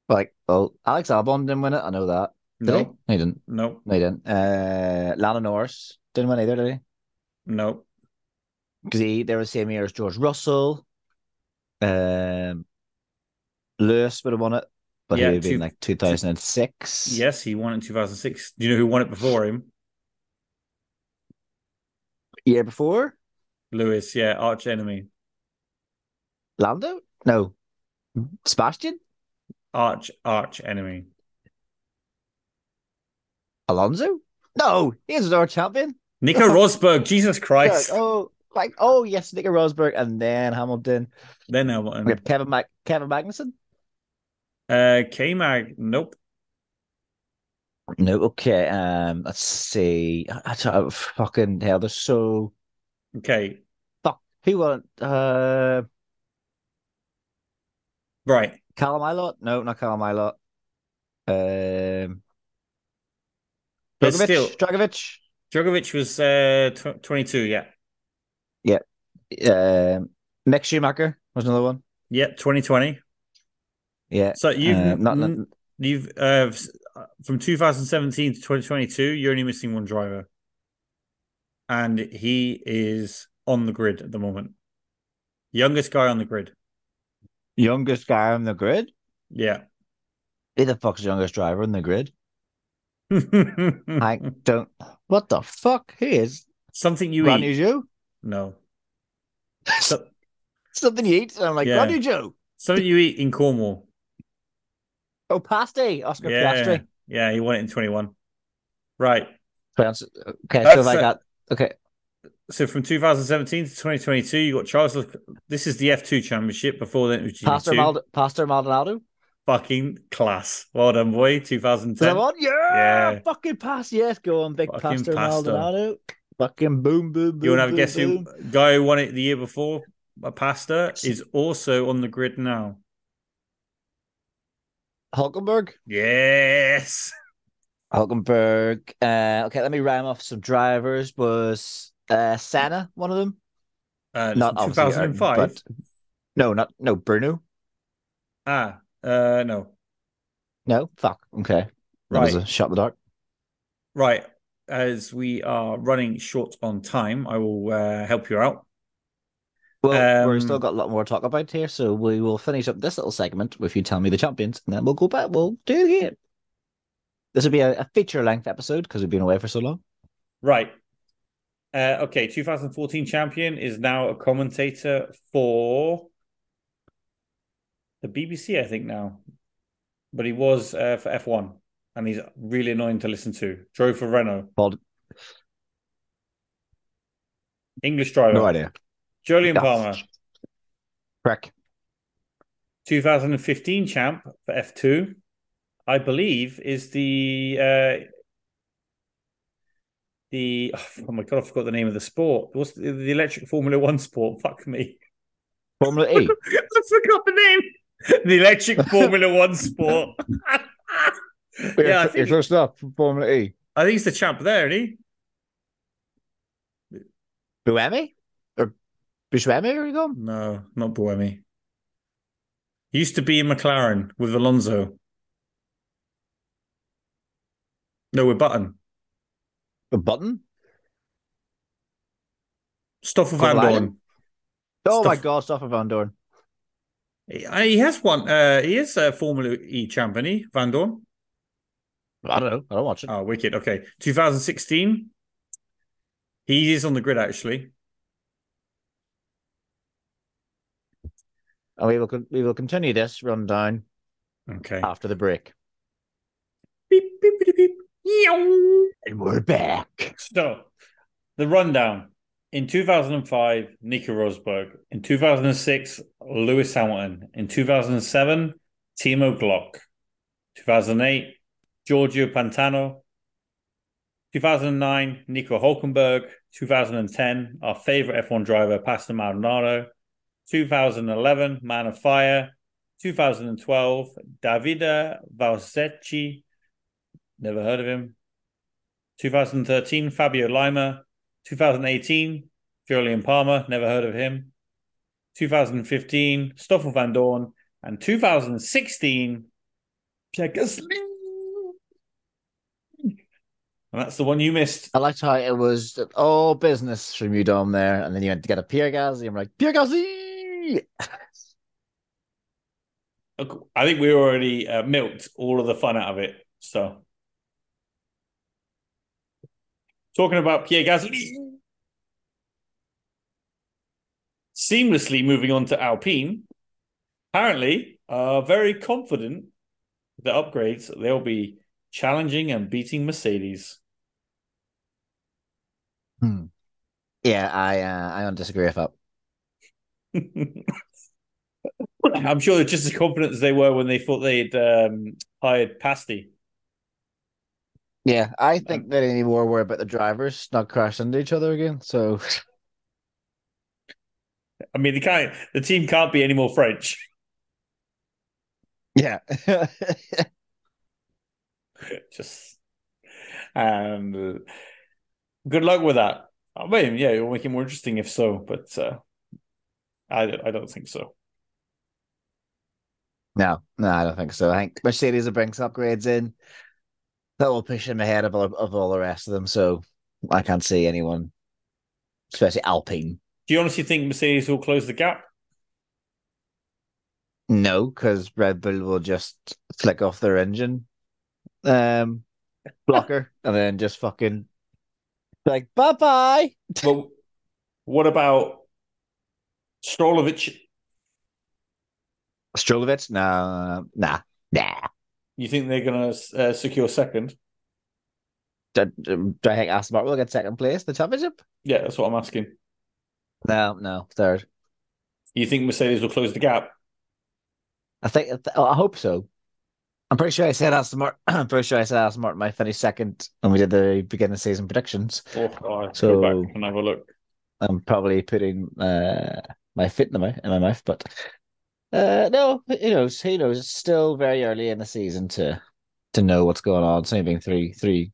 Like, well, Alex Albon didn't win it. I know that. Did he? No, No, he didn't. no, No, he didn't. Uh, Lando Norris didn't win either, did he? no. Because he they were the same year as George Russell. Um, Lewis would have won it, but Yeah, he would have been like 2006. Yes, he won it in 2006. Do you know who won it before him? Year before? Lewis, yeah, arch enemy. Lando? No. Sebastian? Arch, arch enemy. Alonso? No, he our champion. Nico (laughs) Rosberg, Jesus Christ. Oh, like oh yes, Nico Rosberg, and then Hamilton. Then Hamilton. We have Kevin Mac Kevin Magnussen. Uh, K Mag, nope. No, okay. Um, let's see. I, I don't- fucking hell. They're so Okay, fuck. Who won? Uh, right. Callum Ilott? No, not Callum Ilott. Um, Drugovich. still, Drugovich. Djokovic was uh, tw 22, yeah. Yeah. Um, Mick Schumacher was another one. Yep, 2020. Yeah. So you've Um, not, not you've uh, from 2017 to 2022, you're only missing one driver, and he is on the grid at the moment. Youngest guy on the grid. youngest guy on the grid. Yeah. Who the fuck's the youngest driver on the grid? (laughs) I don't. What the fuck? Who is Something you eat? Zhou? No. (laughs) So- Something you eat? And I'm like, Yeah. Zhou. something you eat in Cornwall. Oh, pasty. Oscar Yeah. Piastri. Yeah, he won it in 21. Right. Okay, That's so if I got okay. So from 2017 to 2022, you got Charles. Lec- This is the F2 championship. Before then, it was Pastor Mald Pastor Maldonado. Fucking class. Well done, boy. Is that 2010. Yeah, Yeah. fucking pass. Yes, go on, big Fucking Pastor Pastor. Maldonado. Fucking boom, boom, boom. You want to have a boom, guess who guy who won it the year before? A pasta is also on the grid now. Hulkenberg. Yes. Hulkenberg. Uh, okay, let me rhyme off some drivers. Was uh, Senna one of them? Uh, Not from obviously, uh, 2005. but no, not no Bruno. Ah, uh, no. No, fuck. Okay, that was Right. a shot in the dark. Right. As we are running short on time, I will uh, help you out. Well, we've Um, still got a lot more to talk about here, so we will finish up this little segment with you telling me the champions, and then we'll go back. We'll do it again. This will be a, a feature length episode because we've been away for so long. Right. Uh, okay, 2014 champion is now a commentator for the BBC, I think now, but he was uh, for F1, and he's really annoying to listen to. Drove for Renault, Called English driver, no idea. Yeah. Palmer, Correct. 2015 champ for F2, I believe, is the uh, the oh my god, I forgot the name of the sport. What's the, the electric Formula One sport? (laughs) Fuck me. Formula E. (laughs) I forgot the name. The electric Formula One sport. (laughs) yeah, I you're think, close enough. Formula E. I think he's the champ there, isn't he? Buemi Are you going? No, not Buemi. He used to be in McLaren with Alonso. No, with Button. A button? Stoffel Vandoorne. Oh my Stuff- God, Stoffer Vandoorne. He he has one. Uh, he is a Formula E champion, he? Vandoorne. I don't know. I don't watch it. Oh, wicked. Okay, 2016. He is on the grid actually. And we will we will continue this rundown Okay. after the break. Beep, beep, beep, beep. And we're back. So, the rundown. In 2005, Nico Rosberg. In 2006, Lewis Hamilton. In 2007, Timo Glock. 2008, Giorgio Pantano. 2009, Nico Hulkenberg. 2010, our favorite F1 driver, Pastor Maldonado. 2011, Man of Fire. 2012, Davide Valsecchi. Never heard of him. 2013, Fabio Leimer. 2018, Jolyon Palmer. Never heard of him. 2015, Stoffel Vandoorne. And 2016, Pierre. And that's the one you missed. I liked how it was all business from you down there, and then you went to get a Pierre Gasly. I'm like, Pierre Gasly! I think we already uh, milked all of the fun out of it. So, talking about Pierre Gasly, seamlessly moving on to Alpine. Apparently, are very confident the upgrades they'll be challenging and beating Mercedes. Hmm. Yeah, I uh, I don't disagree with that. (laughs) I'm sure they're just as confident as they were when they thought they'd um, hired Pasty. Yeah, I think that any more worry about the drivers not crashing into each other again. So, (laughs) I mean, the can't, the team can't be any more French. yeah, (laughs) just and uh, good luck with that. I mean, yeah, it'll make it more interesting if so, but uh, I I don't think so. no, no, I don't think so. I think Mercedes will bring some upgrades in that will push them ahead of all, of all the rest of them. So, I can't see anyone, especially Alpine. Do you honestly think Mercedes will close the gap? No, because Red Bull will just flick off their engine um blocker (laughs) and then just fucking like bye bye. Well, what about Strolovic? Strolovic? Nah, nah, nah. You think they're going to uh, secure second? Do, do I think Aston Martin will get second place in the championship? Yeah, that's what I'm asking. No, no, third. You think Mercedes will close the gap? I think I hope so. I'm pretty sure I said Aston Martin. (clears throat) I'm pretty sure I said Aston Martin might finish second when we did the beginning of season predictions. Oh, oh So- go back and have a look. I'm probably putting uh, my foot in, the in my mouth, but uh, no, who knows? Who knows? It's still very early in the season to to know what's going on. It's only been three, three,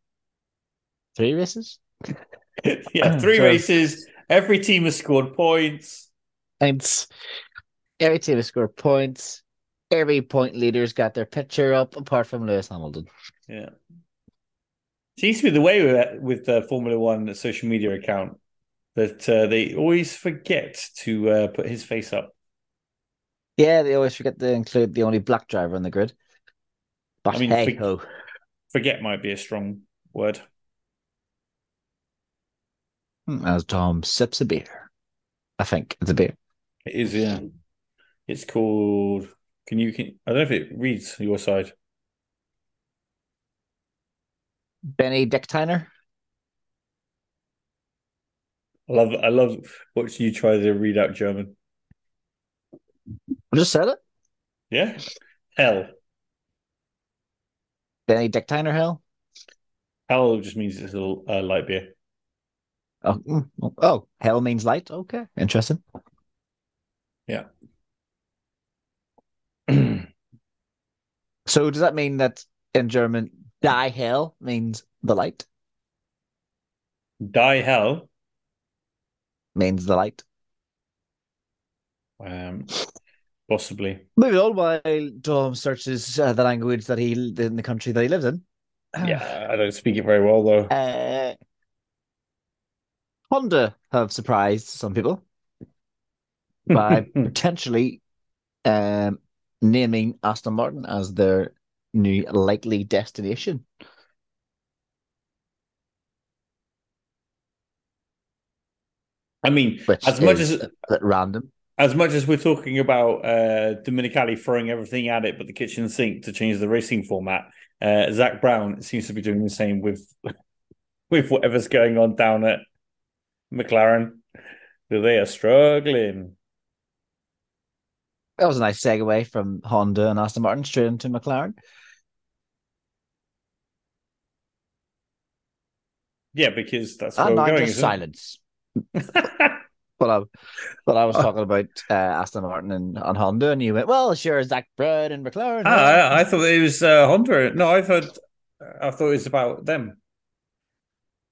three races. (laughs) yeah, (clears throat) three So- races. Every team has scored points. And every team has scored points. Every point leader's got their picture up, apart from Lewis Hamilton. Yeah. Seems to be the way with with the Formula One social media account that uh, they always forget to uh, put his face up. Yeah, they always forget to include the only black driver on the grid. But I mean, hey for- Forget might be a strong word. As Tom sips a beer. I think it's a beer. It is, yeah. It's called. Can you? Can, I don't know if it reads your side. Benediktiner. I love. I love watching you try to read out German. I just said it. Yeah. Hell. Benediktiner hell. Hell just means it's a little, uh, light beer. Oh, mm, oh, hell means light. Okay, interesting. Yeah. (clears throat) So does that mean that in German, die hell means the light? Die hell. Means the light. Um, possibly. Moving on while Dom searches uh, the language that he in the country that he lives in. (sighs) Yeah, I don't speak it very well though. Uh, Honda have surprised some people (laughs) by potentially um, naming Aston Martin as their new likely destination. I mean, Which as much as random. as much as we're talking about uh, Domenicali throwing everything at it but the kitchen sink to change the racing format, uh, Zak Brown seems to be doing the same with (laughs) with whatever's going on down at McLaren. They are struggling. That was a nice segue from Honda and Aston Martin straight into McLaren. Yeah, because that's where And we're going. just silence. (laughs) But I, but I was talking about uh, Aston Martin and, and Honda, and you went, "Well, sure, Zak Brown and McLaren." ah, I, I thought it was uh, Honda. No, I've heard. I thought it was about them.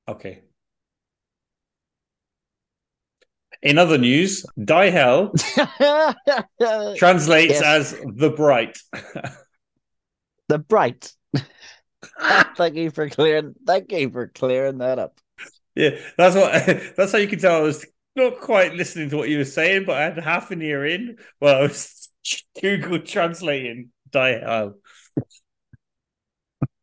Okay. In other news, Die Hell (laughs) translates Yes. as the bright. the bright. (laughs) thank you for clearing. Thank you for clearing that up. Yeah, that's what. (laughs) That's how you can tell I was not quite listening to what you were saying, but I had half an ear in. Well, I was (laughs) Google translating die hard.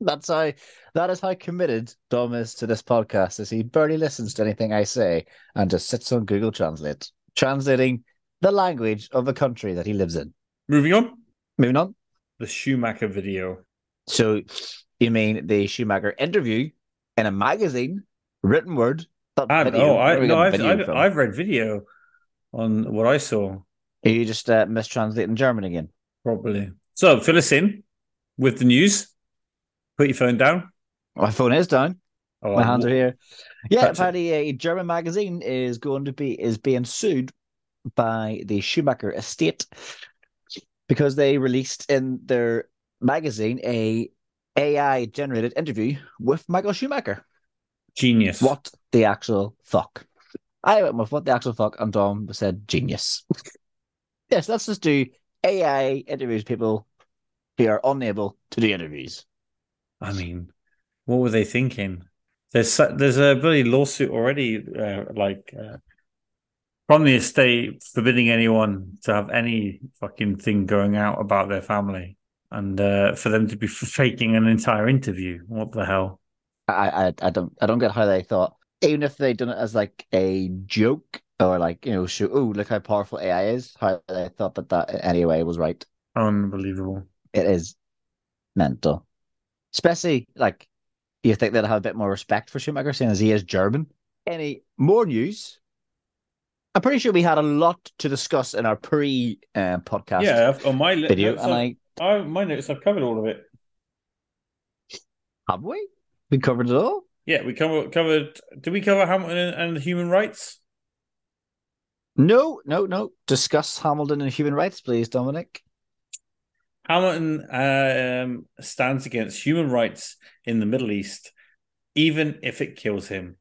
That's how that is how committed Dom is to this podcast. Is he barely listens to anything I say and just sits on Google Translate, translating the language of the country that he lives in. Moving on. Moving on. The Schumacher video. So, you mean the Schumacher interview in a magazine, written word? not I, video, oh, I, no, I've, I've. I've read video on what I saw. Are you just uh, mistranslating German again? Probably. So fill us in with the news. Put your phone down. My phone is down. Oh, My hands are here. Yeah, Touch it. a German magazine is going to be is being sued by the Schumacher estate because they released in their magazine a AI generated interview with Michael Schumacher. Genius. What the actual fuck? I went with what the actual fuck, and Dom said genius. (laughs) yes, let's just do AI interviews people who are unable to do interviews. I mean, what were they thinking? There's there's a bloody lawsuit already, uh, like uh, from the estate forbidding anyone to have any fucking thing going out about their family, and uh, for them to be (laughs) faking an entire interview. What the hell? I, I I don't I don't get how they thought even if they'd done it as like a joke or like you know show oh look how powerful AI is how they thought that that anyway was right. Unbelievable. it is mental. Especially like you think they'd have a bit more respect for Schumacher seeing as he is German. Any more news? I'm pretty sure we had a lot to discuss in our pre uh, podcast Yeah, on my li- video notes, and I I, my notes, I've covered all of it. have we we covered it all Yeah, we covered. Covered. Did we cover Hamilton and, and human rights? no no no discuss Hamilton and human rights please Dominic Hamilton um, stands against human rights in the Middle East, even if it kills him.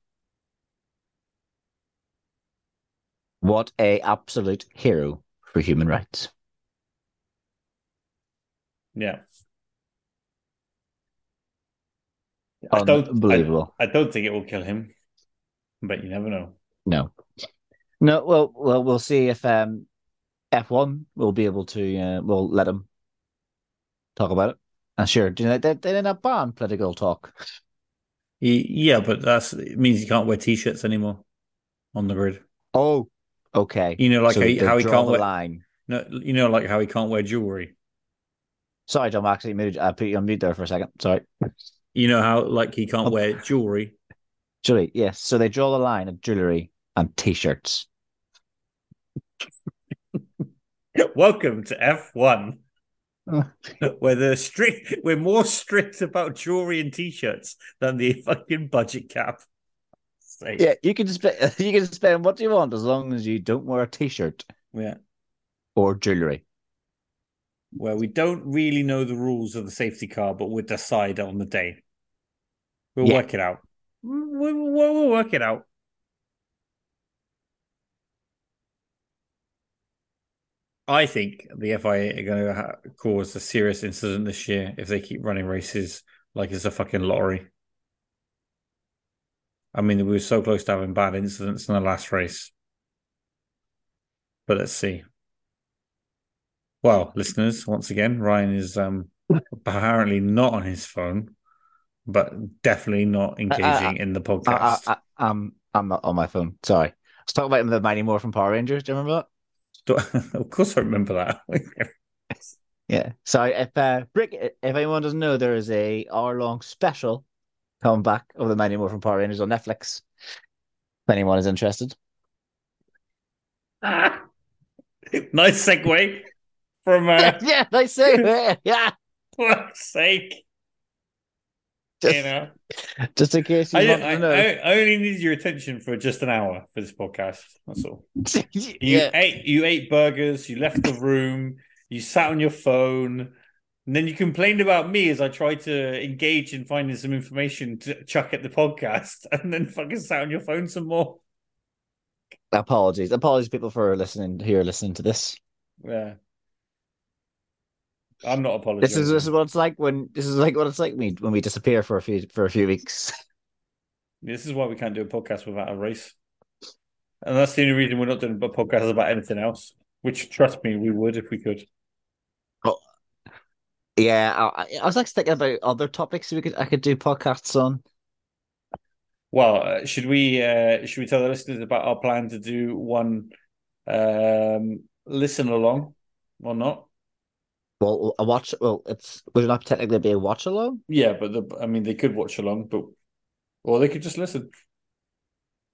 What a absolute hero for human rights. Yeah. I don't. I, Unbelievable. I don't think it will kill him, but you never know. No. No, well well we'll see if um F1 will be able to uh, we'll let them talk about it. And sure, do you know, they they didn't ban political talk. Yeah, but that's it means you can't wear t-shirts anymore on the grid. Oh, okay. You know, like So how, how he can't wear. line. No, you know, like how he can't wear jewelry. Sorry, John. I actually muted, I put you on mute there for a second. Sorry. You know how like he can't Oh. wear jewelry. Jewelry, yes. So they draw the line at jewelry and t-shirts. Welcome to F1. Oh. (laughs) where the strict we're more strict about jewelry and t-shirts than the fucking budget cap. Sake. Yeah, you can spend (laughs) you can spend what you want as long as you don't wear a t-shirt yeah. or jewelry. Where we don't really know the rules of the safety car, but we'll decide on the day. We'll Yeah. work it out. We'll, we'll, we'll work it out. I think the FIA are going to ha- cause a serious incident this year if they keep running races like it's a fucking lottery. I mean, we were so close to having bad incidents in the last race. But let's see. Well, listeners, once again, Ryan is um, (laughs) apparently not on his phone, but definitely not uh, uh, uh, engaging in the podcast. I, I, I'm I'm not on my phone. Sorry. I was talking about the Mighty Morphin Power Rangers. Do you remember that? (laughs) of course, I remember that. (laughs) Yeah. So if uh, Brick, if anyone doesn't know, there is a hour long special coming back of the Mighty Morphin Power Rangers on Netflix. If anyone is interested. Ah. (laughs) nice segue from uh, yeah, they say yeah. fuck's sake. Just, You know, just in case you I, I. I, I only need your attention for just an hour for this podcast. That's all. (laughs) You yeah. ate you ate burgers. You left the room. You sat on your phone. And then you complained about me as I tried to engage in finding some information to chuck at the podcast, (laughs) and then fucking sat on your phone some more. Apologies. Apologies, people, for listening here, listening to this. Yeah, I'm not apologizing. This is this is what it's like when this is like what it's like me when we disappear for a few for a few weeks. This is why we can't do a podcast without a race. And that's the only reason we're not doing a podcast about anything else. Which, trust me, we would if we could. Yeah, I, I was like thinking about other topics we could I could do podcasts on. Well, uh, should we uh, should we tell the listeners about our plan to do one um, listen along or not? Well, a watch. Well, it's would it not technically be a watch along? Yeah, but the, I mean, they could watch along, but or they could just listen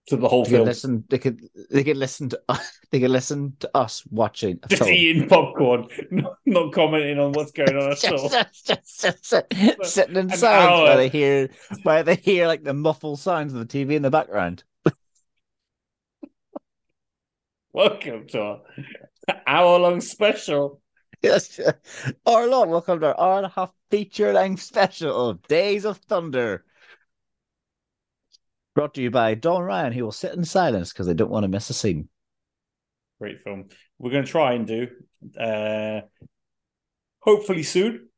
to the whole They film, listen. They could. They could listen to. (laughs) They could listen to us watching a (laughs) just film. eating popcorn, (laughs) not, not commenting on what's going on at all. just, just, just, sit- sitting in silence hour. while they hear while they hear like the muffled sounds of the TV in the background. Welcome to our hour-long special. Yes, our Lord, welcome to our hour and a half feature length special of Days of Thunder. Brought to you by Don Ryan, who will sit in silence because they don't want to miss a scene. Great film. We're going to try and do, uh, hopefully soon.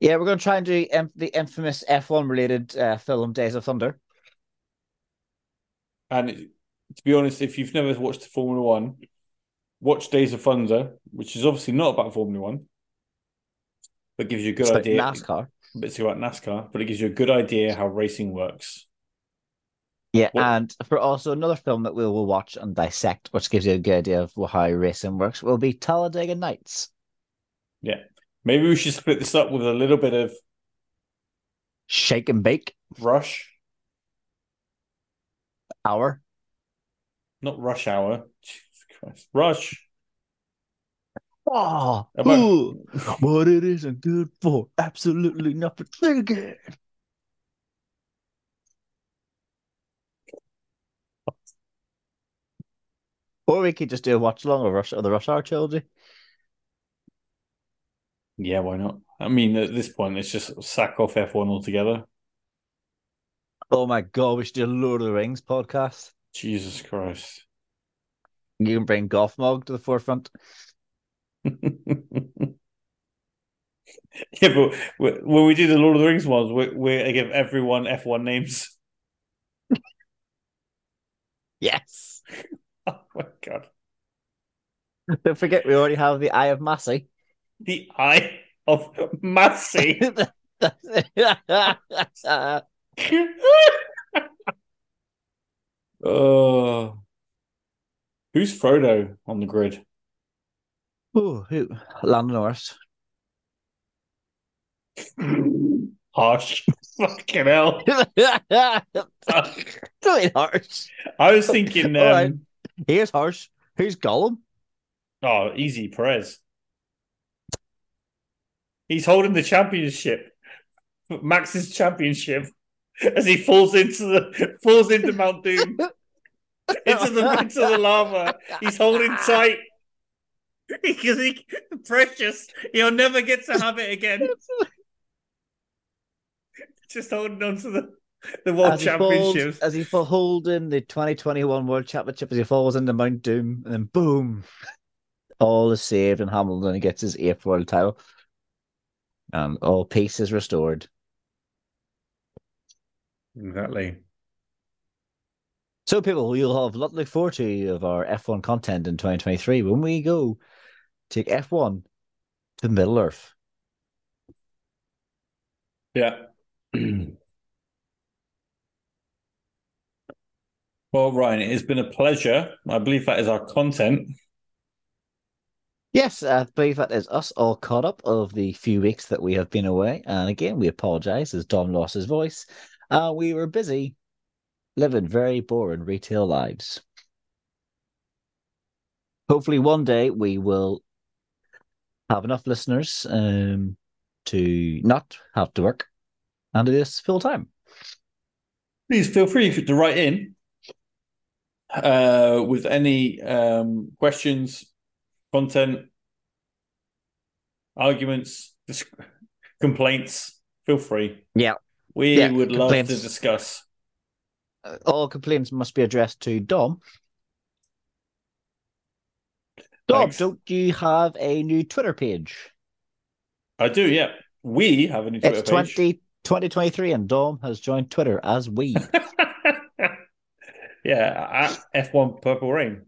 Yeah, we're going to try and do em- the infamous F1 related uh, film Days of Thunder. And to be honest, if you've never watched Formula One, watch Days of Thunder, which is obviously not about Formula One, but gives you a good It's like idea. NASCAR. It's about NASCAR, but it gives you a good idea how racing works. Yeah, What- and for also another film that we will watch and dissect, which gives you a good idea of how racing works, will be Talladega Nights. Yeah. Maybe we should split this up with a little bit of Shake and Bake Rush, Hour. not Rush Hour. Jesus Christ. Rush. Oh, About- ooh, what it isn't good for, absolutely nothing. Again. Or we could just do a watch along of Rush of the Rush Hour trilogy. Yeah, why not? I mean, at this point, it's just sack off F1 altogether. Oh my god, we should do a Lord of the Rings podcast. Jesus Christ. You can bring Gothmog to the forefront. (laughs) yeah, but when we do the Lord of the Rings ones, we we give everyone F1 names. (laughs) Yes. (laughs) Oh my god. Don't forget, we already have the Eye of Masi. The Eye of Masi. oh. Who's Frodo on the grid? Ooh, who? Lando Norris. (laughs) Harsh. (laughs) Fucking hell. (laughs) Really harsh. I was thinking, um, right. Here's harsh. Who's Gollum? oh, easy, Perez. He's holding the championship, Max's championship, as he falls into the falls into Mount Doom, into the into the lava. He's holding tight (laughs) because he precious. He'll never get to have it again. (laughs) Just holding on to the the world as he falls, championships. as he fall holding the 2021 World Championship, as he falls into Mount Doom, and then boom, all is saved, and Hamilton gets his eighth world title, and all peace is restored. Exactly. So, people, we'll have a lot to look forward to of our F1 content in 2023 when we go take F1 to Middle Earth. Yeah. (clears throat) well, Ryan, it has been a pleasure. I believe that is our content. Yes, I believe that is us all caught up of the few weeks that we have been away. And again, we apologize as Dom lost his voice. Uh, we were busy living very boring retail lives. Hopefully, one day we will have enough listeners um, to not have to work and do this full time. Please feel free to write in uh, with any um, questions, content, arguments, dis- complaints. Feel free. Yeah. We Yeah, would love to discuss. Uh, All complaints must be addressed to Dom. Dom, Thanks. don't you have a new Twitter page? I do, yeah. We have a new Twitter It's page. 20, 2023 and Dom has joined Twitter as we. (laughs) yeah, at F1 Purple Rain.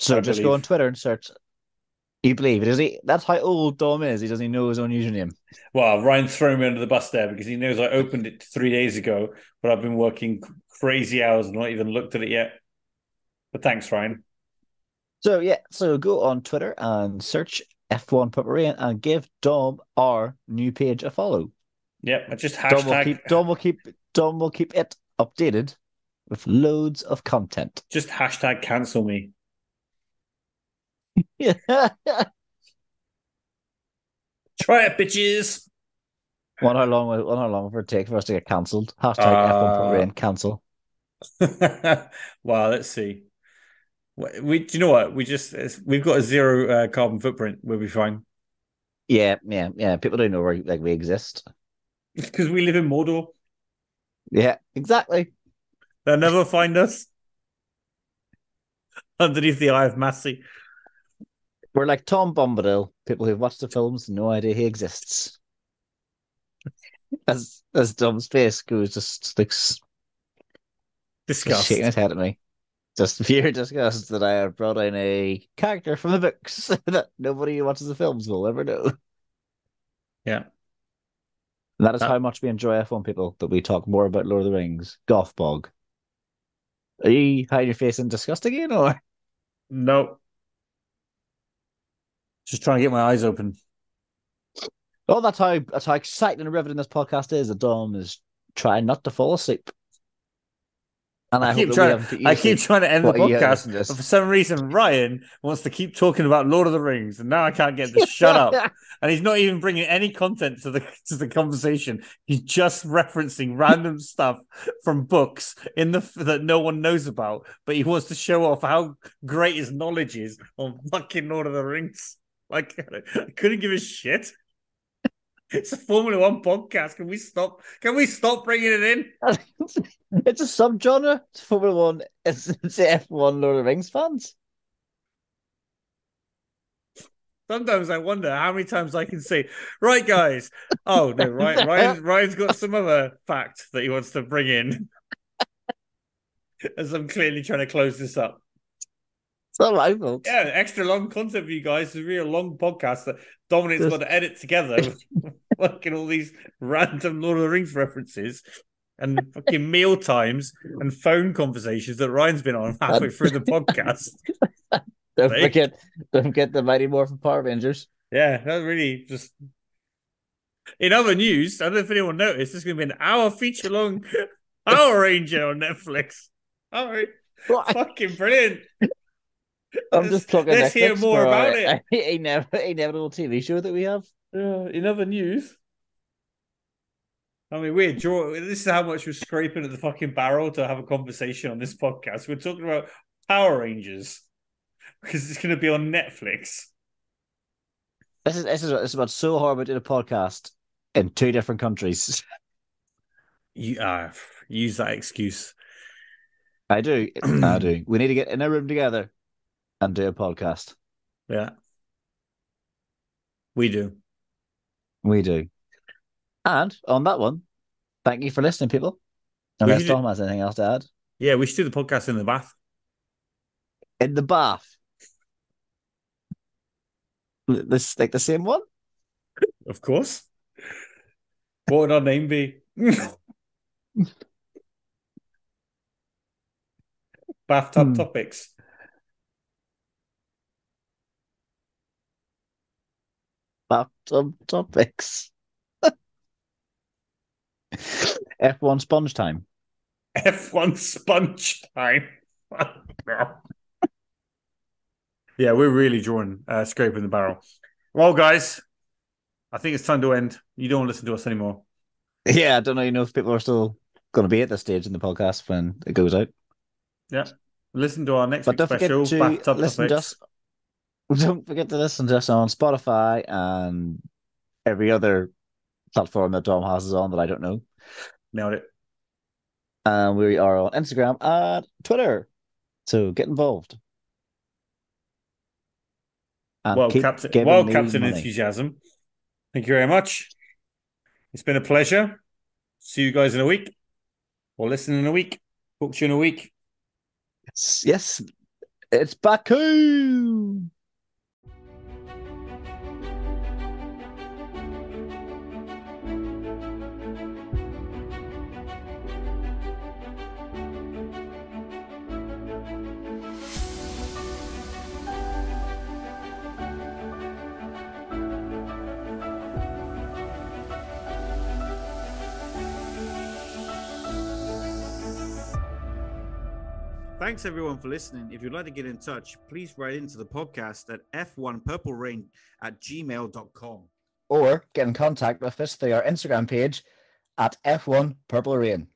So I just go on Twitter and search You believe it, does he? That's how old Dom is. He doesn't even know his own username. Well, Ryan's throwing me under the bus there because he knows I opened it three days ago, but I've been working crazy hours and not even looked at it yet. But thanks, Ryan. So yeah, so go on Twitter and search F1 Puppery and give Dom our new page a follow. Yep, I just Dom will keep Dom will keep Dom will keep it updated with loads of content. just hashtag cancel me. (laughs) Try it, bitches. One how long wonder how long will it take for us to get cancelled? Hashtag Uh, F1 Puppery and cancel. wow, let's see. We, do you know what? We just it's- we've got a zero uh, carbon footprint. We'll be fine Yeah, yeah, yeah. People don't know where like we exist. (laughs) because we live in Mordor. Yeah, exactly. They'll never find us (laughs) underneath the Eye of Masi. We're like Tom Bombadil, people who've watched the films, no idea he exists. (laughs) As as Dom's face goes just like Disgust. shaking his head at me. Just (laughs) pure disgust that I have brought in a character from the books (laughs) that nobody who watches the films will ever know. Yeah. And that is Uh, how much we enjoy F1 people, that we talk more about Lord of the Rings. Gothmog. Are you hiding your face in disgust again, or No. Just trying to get my eyes open. Oh, that's how that's how exciting and riveting this podcast is. That Dom is trying not to fall asleep. And I, I keep hope that we trying. haven't put you I to keep trying to end the podcast, this. but for some reason Ryan wants to keep talking about Lord of the Rings, and now I can't get to shut up. (laughs) And he's not even bringing any content to the to the conversation. He's just referencing random stuff from books in the that no one knows about, but he wants to show off how great his knowledge is on fucking Lord of the Rings. (laughs) Like I couldn't give a shit. (laughs) It's a Formula One podcast. Can we stop? Can we stop bringing it in? (laughs) it's a subgenre. It's Formula One. It's, it's F1 Lord of the Rings fans. Sometimes I wonder how many times I can say, "Right, guys." Oh no, Ryan, Ryan, Ryan's got some other fact that he wants to bring in, as I'm clearly trying to close this up. It's my fault. Yeah, extra long content for you guys. It's a real long podcast that Dominic's Just- got to edit together, (laughs) with fucking all these random Lord of the Rings references and fucking (laughs) meal times and phone conversations that Ryan's been on halfway through the podcast. (laughs) Don't Right. forget, don't forget the Mighty Morphin Power Rangers. Yeah, that really just. In other news, I don't know if anyone noticed, there's going to be an hour feature long Power Ranger on Netflix. All right, fucking brilliant. I'm Let's- just talking. let's hear more about a- it. (laughs) A, never, inevitable TV show that we have. Uh, in other news, I mean, we're draw. This is how much we're scraping at the fucking barrel to have a conversation on this podcast. We're talking about Power Rangers because it's going to be on Netflix. This is this is it's about so hard about doing a podcast in two different countries. (laughs) You uh, use that excuse. I do, I do. We need to get in a room together and do a podcast. Yeah, we do. We do. And on that one, thank you for listening, people. Unless Tom has anything else to add. Yeah, we should do the podcast in the bath. In the bath. This like the same one? Of course. What would our name be? (laughs) Bathtub Hmm. topics. Bathtub topics. (laughs) F1 sponge time. F1 sponge time. (laughs) Yeah, we're really drawing, uh, scraping the barrel. Well, guys, I think it's time to end. You don't listen to us anymore. Yeah, I don't know, you know if people are still going to be at this stage in the podcast when it goes out. Yeah. Listen to our next But week's don't forget special, to Bathtub listen to Topics. us. (laughs) Don't forget to listen to us on Spotify and every other platform that Dom has us on that I don't know. Nailed it. And we are on Instagram and Twitter. So get involved. And well, Captain, well, Captain money. Enthusiasm. Thank you very much. It's been a pleasure. See you guys in a week, or listen in a week. Talk to you in a week. Yes, yes, it's Baku. Thanks everyone for listening. If you'd like to get in touch, please write into the podcast at f1purplerain at gmail.com. Or get in contact with us through our Instagram page at F1 Purple Rain.